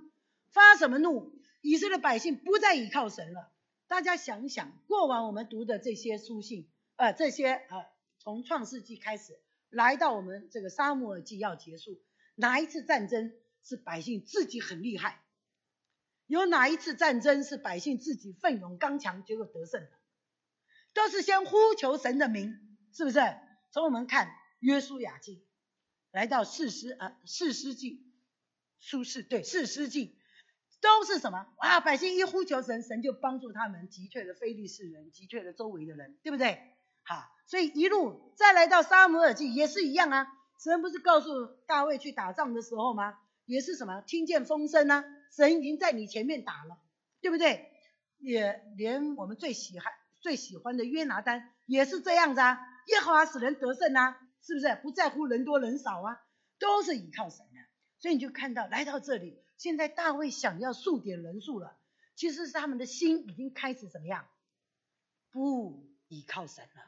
发什么怒？以色列百姓不再依靠神了。大家想想，过往我们读的这些书信，呃，这些呃，从创世纪开始，来到我们这个沙漠耳记要结束，哪一次战争是百姓自己很厉害？有哪一次战争是百姓自己奋勇刚强，结果得胜的？都是先呼求神的名，是不是？从我们看约书亚记。来到四师啊，四师记，苏轼对四师记都是什么哇？百姓一呼求神，神就帮助他们击退了非利士人，击退了周围的人，对不对？好，所以一路再来到沙姆尔记也是一样啊。神不是告诉大卫去打仗的时候吗？也是什么？听见风声呢？神已经在你前面打了，对不对？也连我们最喜欢最喜欢的约拿丹也是这样子啊。耶和华使人得胜啊。是不是不在乎人多人少啊？都是依靠神的，所以你就看到来到这里，现在大卫想要数点人数了，其实是他们的心已经开始怎么样？不依靠神了，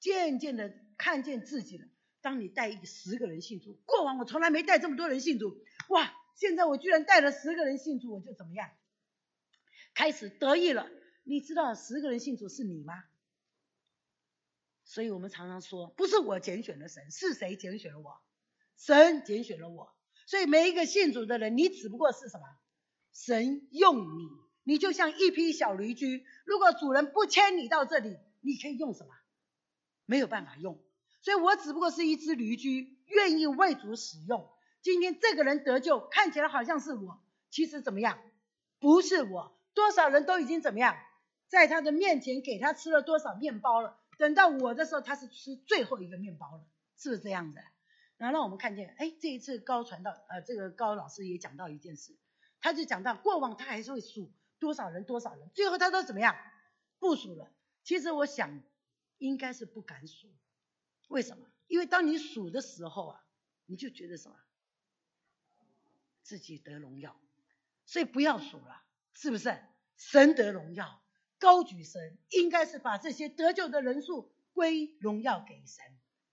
渐渐的看见自己了。当你带一十个人信主，过往我从来没带这么多人信主，哇！现在我居然带了十个人信主，我就怎么样？开始得意了。你知道十个人信主是你吗？所以我们常常说，不是我拣选了神，是谁拣选了我？神拣选了我。所以每一个信主的人，你只不过是什么？神用你，你就像一匹小驴驹。如果主人不牵你到这里，你可以用什么？没有办法用。所以我只不过是一只驴驹，愿意为主使用。今天这个人得救，看起来好像是我，其实怎么样？不是我。多少人都已经怎么样，在他的面前给他吃了多少面包了？等到我的时候，他是吃最后一个面包了，是不是这样子？然后让我们看见，哎，这一次高传道，呃，这个高老师也讲到一件事，他就讲到过往他还是会数多少人多少人，最后他都怎么样？不数了。其实我想应该是不敢数，为什么？因为当你数的时候啊，你就觉得什么？自己得荣耀，所以不要数了，是不是？神得荣耀。高举神，应该是把这些得救的人数归荣耀给神，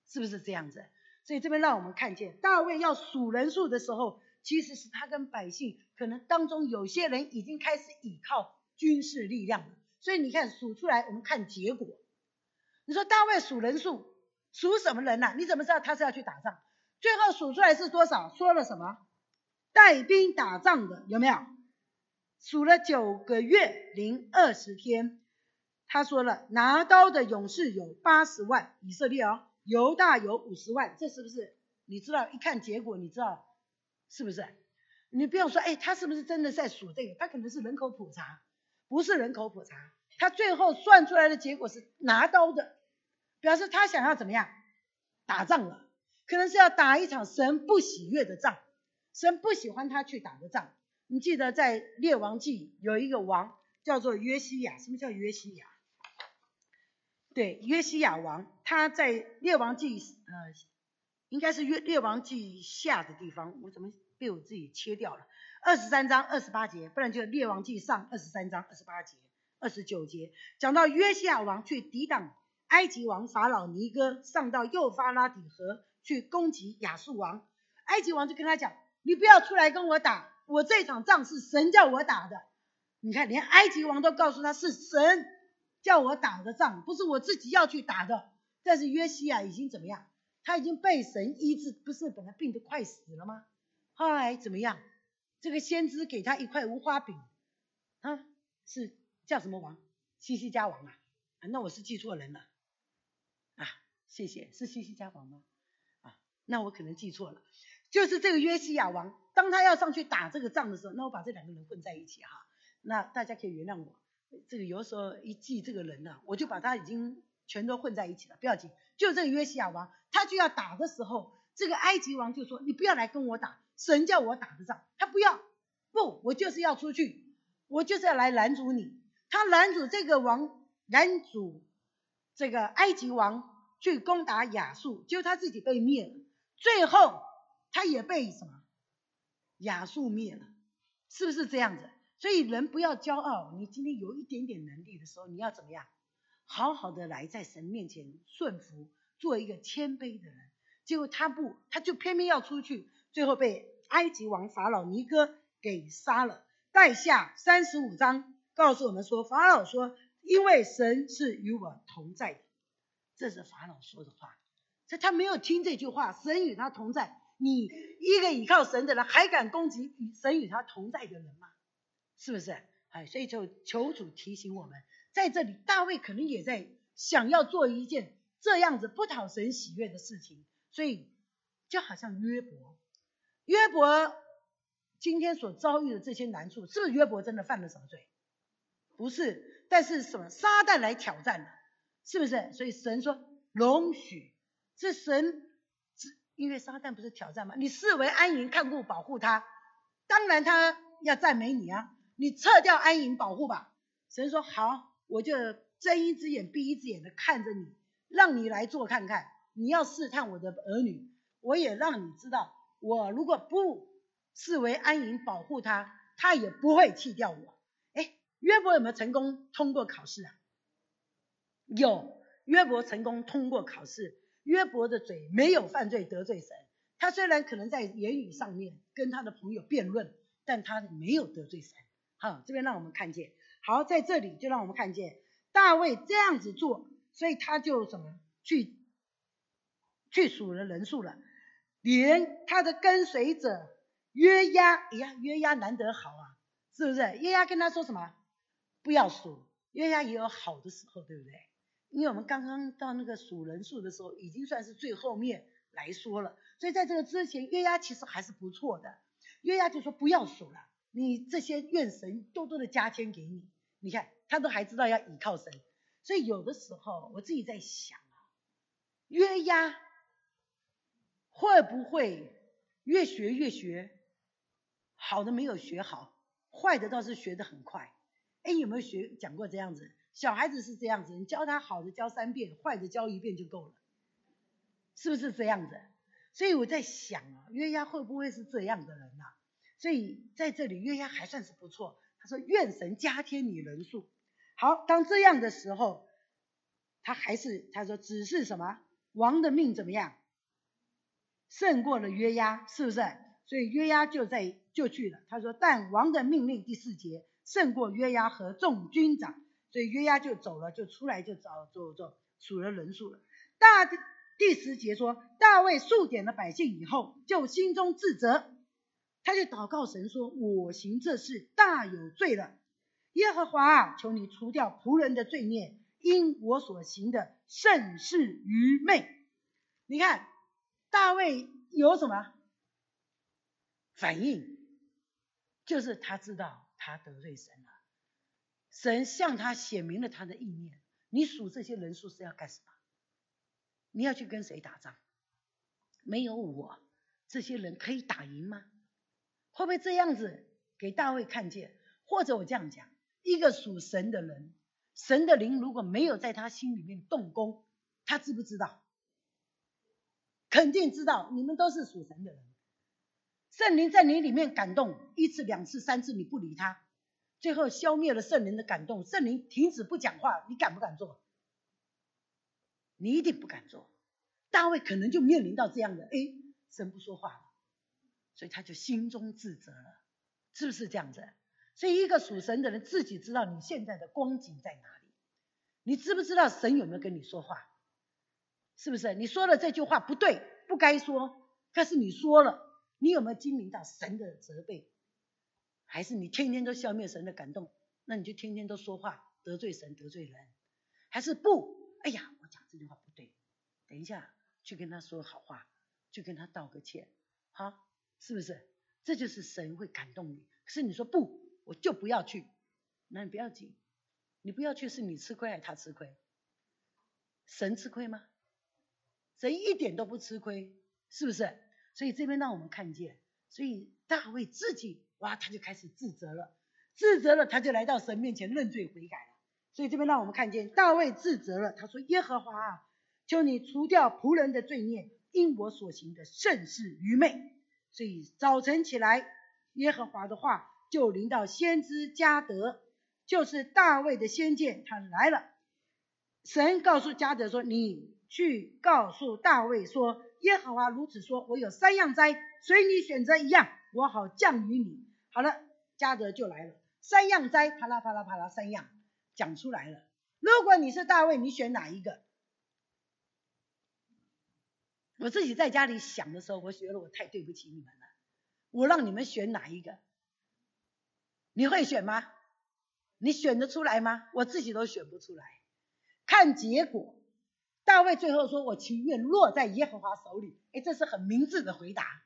是不是这样子？所以这边让我们看见，大卫要数人数的时候，其实是他跟百姓可能当中有些人已经开始倚靠军事力量了。所以你看数出来，我们看结果。你说大卫数人数，数什么人呐？你怎么知道他是要去打仗？最后数出来是多少？说了什么？带兵打仗的有没有？数了九个月零二十天，他说了，拿刀的勇士有八十万，以色列哦，犹大有五十万，这是不是？你知道，一看结果，你知道是不是？你不用说，哎，他是不是真的在数这个？他可能是人口普查，不是人口普查，他最后算出来的结果是拿刀的，表示他想要怎么样？打仗了，可能是要打一场神不喜悦的仗，神不喜欢他去打的仗。你记得在列王记有一个王叫做约西亚，什么叫约西亚？对，约西亚王，他在列王记呃，应该是约列王记下的地方，我怎么被我自己切掉了？二十三章二十八节，不然就列王记上二十三章二十八节、二十九节，讲到约西亚王去抵挡埃及王法老尼哥，上到幼发拉底河去攻击亚述王，埃及王就跟他讲：“你不要出来跟我打，我这场仗是神叫我打的。”你看，连埃及王都告诉他是神。叫我打的仗不是我自己要去打的，但是约西亚已经怎么样？他已经被神医治，不是本来病得快死了吗？后来怎么样？这个先知给他一块无花饼，啊，是叫什么王？西西家王啊？那我是记错人了啊！谢谢，是西西家王吗？啊，那我可能记错了，就是这个约西亚王，当他要上去打这个仗的时候，那我把这两个人混在一起哈，那大家可以原谅我。这个有时候一记这个人呢，我就把他已经全都混在一起了，不要紧。就这个约西亚王，他就要打的时候，这个埃及王就说：“你不要来跟我打，神叫我打的仗。”他不要，不，我就是要出去，我就是要来拦阻你。他拦阻这个王，拦阻这个埃及王去攻打亚述，结果他自己被灭了。最后他也被什么亚述灭了，是不是这样子？所以人不要骄傲，你今天有一点点能力的时候，你要怎么样？好好的来在神面前顺服，做一个谦卑的人。结果他不，他就偏偏要出去，最后被埃及王法老尼哥给杀了。代下三十五章告诉我们说，法老说，因为神是与我同在的，这是法老说的话。所以他没有听这句话，神与他同在。你一个倚靠神的人，还敢攻击与神与他同在的人吗？是不是？哎，所以就求主提醒我们，在这里大卫可能也在想要做一件这样子不讨神喜悦的事情，所以就好像约伯，约伯今天所遭遇的这些难处，是不是约伯真的犯了什么罪？不是，但是什么撒旦来挑战了，是不是？所以神说容许，是神，因为撒旦不是挑战吗？你视为安营看顾保护他，当然他要赞美你啊。你撤掉安营保护吧，神说好，我就睁一只眼闭一只眼的看着你，让你来做看看。你要试探我的儿女，我也让你知道，我如果不视为安营保护他，他也不会弃掉我。哎，约伯有没有成功通过考试啊？有，约伯成功通过考试。约伯的嘴没有犯罪得罪神，他虽然可能在言语上面跟他的朋友辩论，但他没有得罪神。好，这边让我们看见，好，在这里就让我们看见大卫这样子做，所以他就什么去去数了人数了，连他的跟随者约押，哎呀，约押难得好啊，是不是？约押跟他说什么？不要数，约押也有好的时候，对不对？因为我们刚刚到那个数人数的时候，已经算是最后面来说了，所以在这个之前，约押其实还是不错的。约押就说不要数了。你这些愿神多多的加添给你，你看他都还知道要倚靠神，所以有的时候我自己在想啊，约押会不会越学越学，好的没有学好，坏的倒是学得很快。哎，有没有学讲过这样子？小孩子是这样子，你教他好的教三遍，坏的教一遍就够了，是不是这样子？所以我在想啊，约押会不会是这样的人啊？所以在这里约押还算是不错。他说：“愿神加添你人数。”好，当这样的时候，他还是他说：“只是什么王的命怎么样，胜过了约押，是不是？”所以约押就在就去了。他说：“但王的命令第四节胜过约押和众军长，所以约押就走了，就出来就找走走数了人数了。”大第十节说：“大卫数点了百姓以后，就心中自责。”他就祷告神说：“我行这事大有罪了，耶和华啊，求你除掉仆人的罪孽，因我所行的甚是愚昧。”你看大卫有什么反应？就是他知道他得罪神了，神向他显明了他的意念。你数这些人数是要干什么？你要去跟谁打仗？没有我，这些人可以打赢吗？会不会这样子给大卫看见，或者我这样讲，一个属神的人，神的灵如果没有在他心里面动工，他知不知道？肯定知道，你们都是属神的人，圣灵在你里面感动一次、两次、三次，你不理他，最后消灭了圣灵的感动，圣灵停止不讲话，你敢不敢做？你一定不敢做。大卫可能就面临到这样的，哎，神不说话了，所以他就心中自责了，是不是这样子？所以一个属神的人自己知道你现在的光景在哪里，你知不知道神有没有跟你说话？是不是？你说了这句话不对，不该说，可是你说了，你有没有经历到神的责备？还是你天天都消灭神的感动？那你就天天都说话得罪神得罪人？还是不？哎呀，我讲这句话不对，等一下。去跟他说好话，去跟他道个歉，好，是不是？这就是神会感动你。可是你说不，我就不要去，那你不要紧，你不要去是你吃亏还是他吃亏？神吃亏吗？神一点都不吃亏，是不是？所以这边让我们看见，所以大卫自己哇，他就开始自责了，自责了，他就来到神面前认罪悔改了。所以这边让我们看见大卫自责了，他说：“耶和华啊。”求你除掉仆人的罪孽，因我所行的甚是愚昧。所以早晨起来，耶和华的话就临到先知加德，就是大卫的先见，他来了。神告诉加德说：“你去告诉大卫说，耶和华如此说：我有三样灾，随你选择一样，我好降于你。”好了，加德就来了，三样灾，啪啦啪啦啪啦，三样讲出来了。如果你是大卫，你选哪一个？我自己在家里想的时候，我觉得我太对不起你们了。我让你们选哪一个？你会选吗？你选得出来吗？我自己都选不出来。看结果，大卫最后说：“我情愿落在耶和华手里。”哎，这是很明智的回答，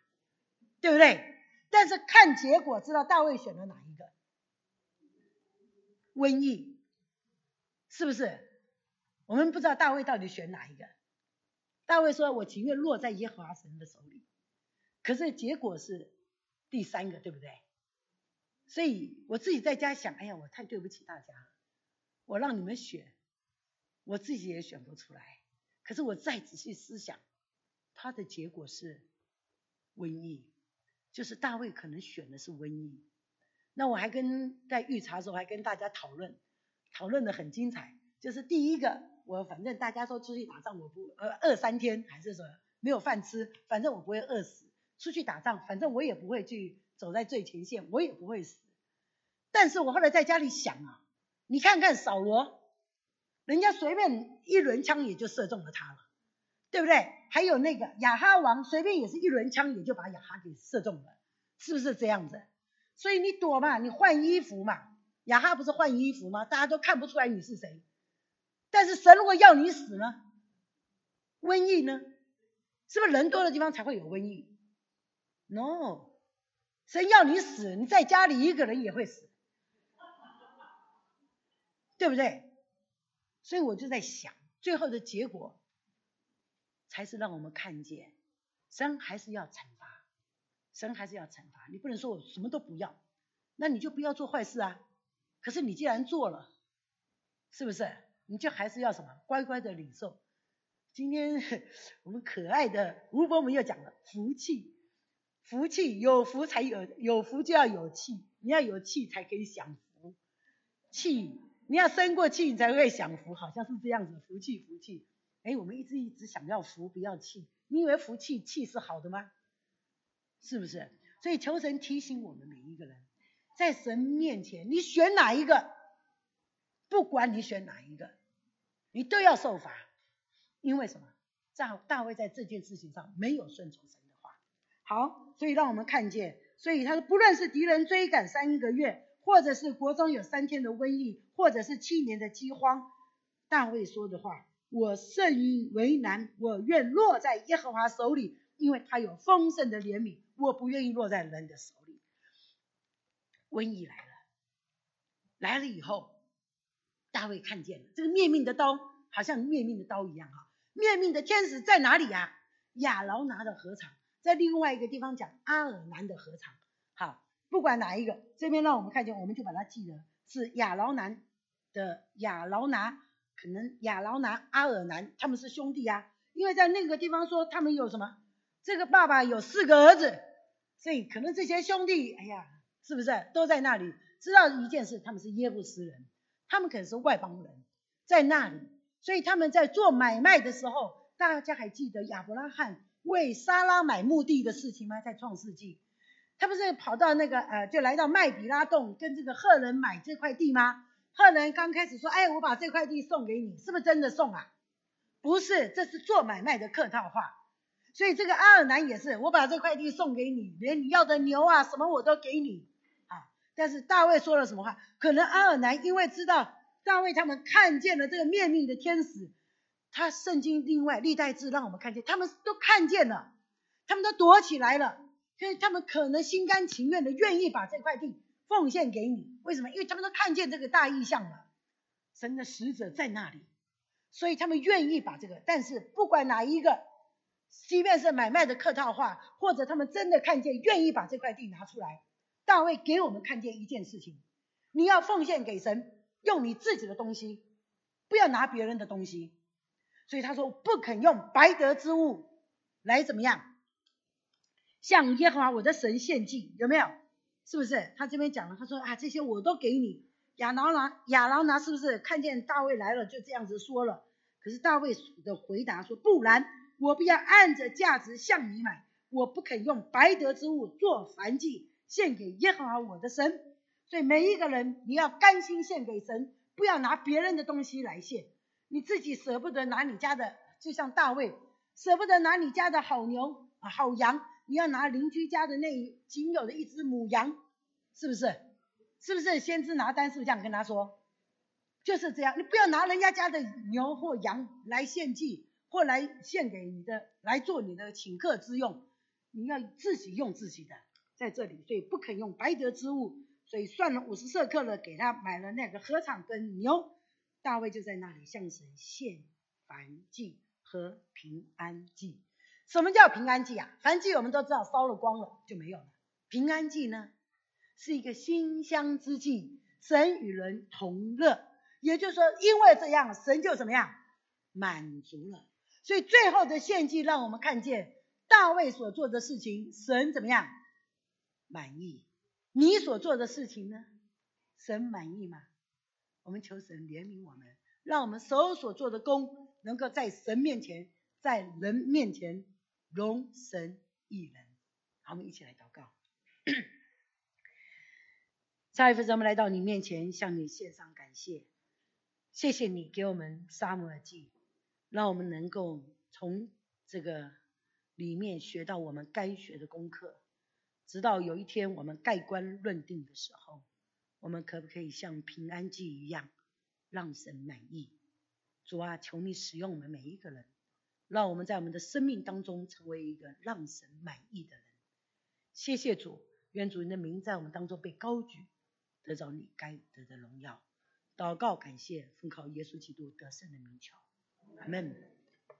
对不对？但是看结果，知道大卫选了哪一个？瘟疫，是不是？我们不知道大卫到底选哪一个。大卫说：“我情愿落在耶和华神的手里。”可是结果是第三个，对不对？所以我自己在家想：“哎呀，我太对不起大家了，我让你们选，我自己也选不出来。”可是我再仔细思想，他的结果是瘟疫，就是大卫可能选的是瘟疫。那我还跟在预查的时候还跟大家讨论，讨论的很精彩，就是第一个。我反正大家说出去打仗，我不呃饿三天还是说没有饭吃，反正我不会饿死。出去打仗，反正我也不会去走在最前线，我也不会死。但是我后来在家里想啊，你看看扫罗，人家随便一轮枪也就射中了他了，对不对？还有那个亚哈王，随便也是一轮枪也就把亚哈给射中了，是不是这样子？所以你躲嘛，你换衣服嘛，亚哈不是换衣服吗？大家都看不出来你是谁。但是神如果要你死呢？瘟疫呢？是不是人多的地方才会有瘟疫？No，神要你死，你在家里一个人也会死，对不对？所以我就在想，最后的结果才是让我们看见，神还是要惩罚，神还是要惩罚。你不能说我什么都不要，那你就不要做坏事啊。可是你既然做了，是不是？你就还是要什么乖乖的领受。今天 我们可爱的吴伯母又讲了福气，福气有福才有，有福就要有气，你要有气才可以享福。气，你要生过气你才会享福，好像是这样子。福气，福气。哎，我们一直一直想要福不要气，你以为福气气是好的吗？是不是？所以求神提醒我们每一个人，在神面前，你选哪一个？不管你选哪一个，你都要受罚，因为什么？大大卫在这件事情上没有顺从神的话。好，所以让我们看见，所以他说，不论是敌人追赶三个月，或者是国中有三天的瘟疫，或者是七年的饥荒，大卫说的话，我甚于为难，我愿落在耶和华手里，因为他有丰盛的怜悯，我不愿意落在人的手里。瘟疫来了，来了以后。大卫看见了这个灭命的刀，好像灭命的刀一样啊！灭命的天使在哪里呀？亚劳拿的禾场，在另外一个地方讲阿尔南的禾场。好，不管哪一个，这边让我们看见，我们就把它记得是亚劳南的亚劳拿，可能亚劳拿阿尔南他们是兄弟啊，因为在那个地方说他们有什么，这个爸爸有四个儿子，所以可能这些兄弟，哎呀，是不是？都在那里。知道一件事，他们是耶布斯人，他们可能是外邦人，在那里，所以他们在做买卖的时候，大家还记得亚伯拉罕为沙拉买墓地的事情吗？在创世纪。他不是跑到那个呃，就来到麦比拉洞跟这个赫人买这块地吗？赫人刚开始说，哎，我把这块地送给你，是不是真的送啊？不是，这是做买卖的客套话。所以这个阿尔南也是，我把这块地送给你，连你要的牛啊什么我都给你啊。但是大卫说了什么话？可能阿尔南因为知道大卫他们看见了这个面命的天使，他圣经另外历代志让我们看见，他们都看见了，他们都躲起来了。所以他们可能心甘情愿的愿意把这块地奉献给你，为什么？因为他们都看见这个大意象了，神的使者在那里，所以他们愿意把这个。但是不管哪一个，即便是买卖的客套话，或者他们真的看见愿意把这块地拿出来，大卫给我们看见一件事情：你要奉献给神，用你自己的东西，不要拿别人的东西。所以他说不肯用白得之物来怎么样？向耶和华我的神献祭，有没有？是不是？他这边讲了，他说啊，这些我都给你。亚劳拿亚劳拿是不是看见大卫来了就这样子说了？可是大卫的回答说，不然我必要按着价值向你买，我不肯用白得之物做燔祭献给耶和华我的神。所以每一个人你要甘心献给神，不要拿别人的东西来献。你自己舍不得拿你家的，就像大卫舍不得拿你家的好牛啊好羊。你要拿邻居家的那仅有的一只母羊，是不是？是不是先知拿单是不是这样跟他说？就是这样，你不要拿人家家的牛或羊来献祭，或来献给你的，来做你的请客之用。你要自己用自己的，在这里，所以不肯用白得之物，所以算了五十色克的给他买了那个禾场跟牛。大卫就在那里向神献燔祭和平安祭。什么叫平安祭啊？燔祭我们都知道烧了光了就没有了。平安祭呢，是一个馨香之祭，神与人同乐。也就是说，因为这样，神就怎么样满足了。所以最后的献祭让我们看见大卫所做的事情，神怎么样满意？你所做的事情呢，神满意吗？我们求神怜悯我们，让我们手所做的功能够在神面前，在人面前。容神一人，好，我们一起来祷告。再一次，咱们来到你面前，向你献上感谢。谢谢你给我们沙漠耳记，让我们能够从这个里面学到我们该学的功课。直到有一天我们盖棺论定的时候，我们可不可以像平安记一样，让神满意？主啊，求你使用我们每一个人。让我们在我们的生命当中成为一个让神满意的人。谢谢主，愿主您的名在我们当中被高举，得着你该得的荣耀。祷告，感谢，奉靠耶稣基督得胜的名求，阿门。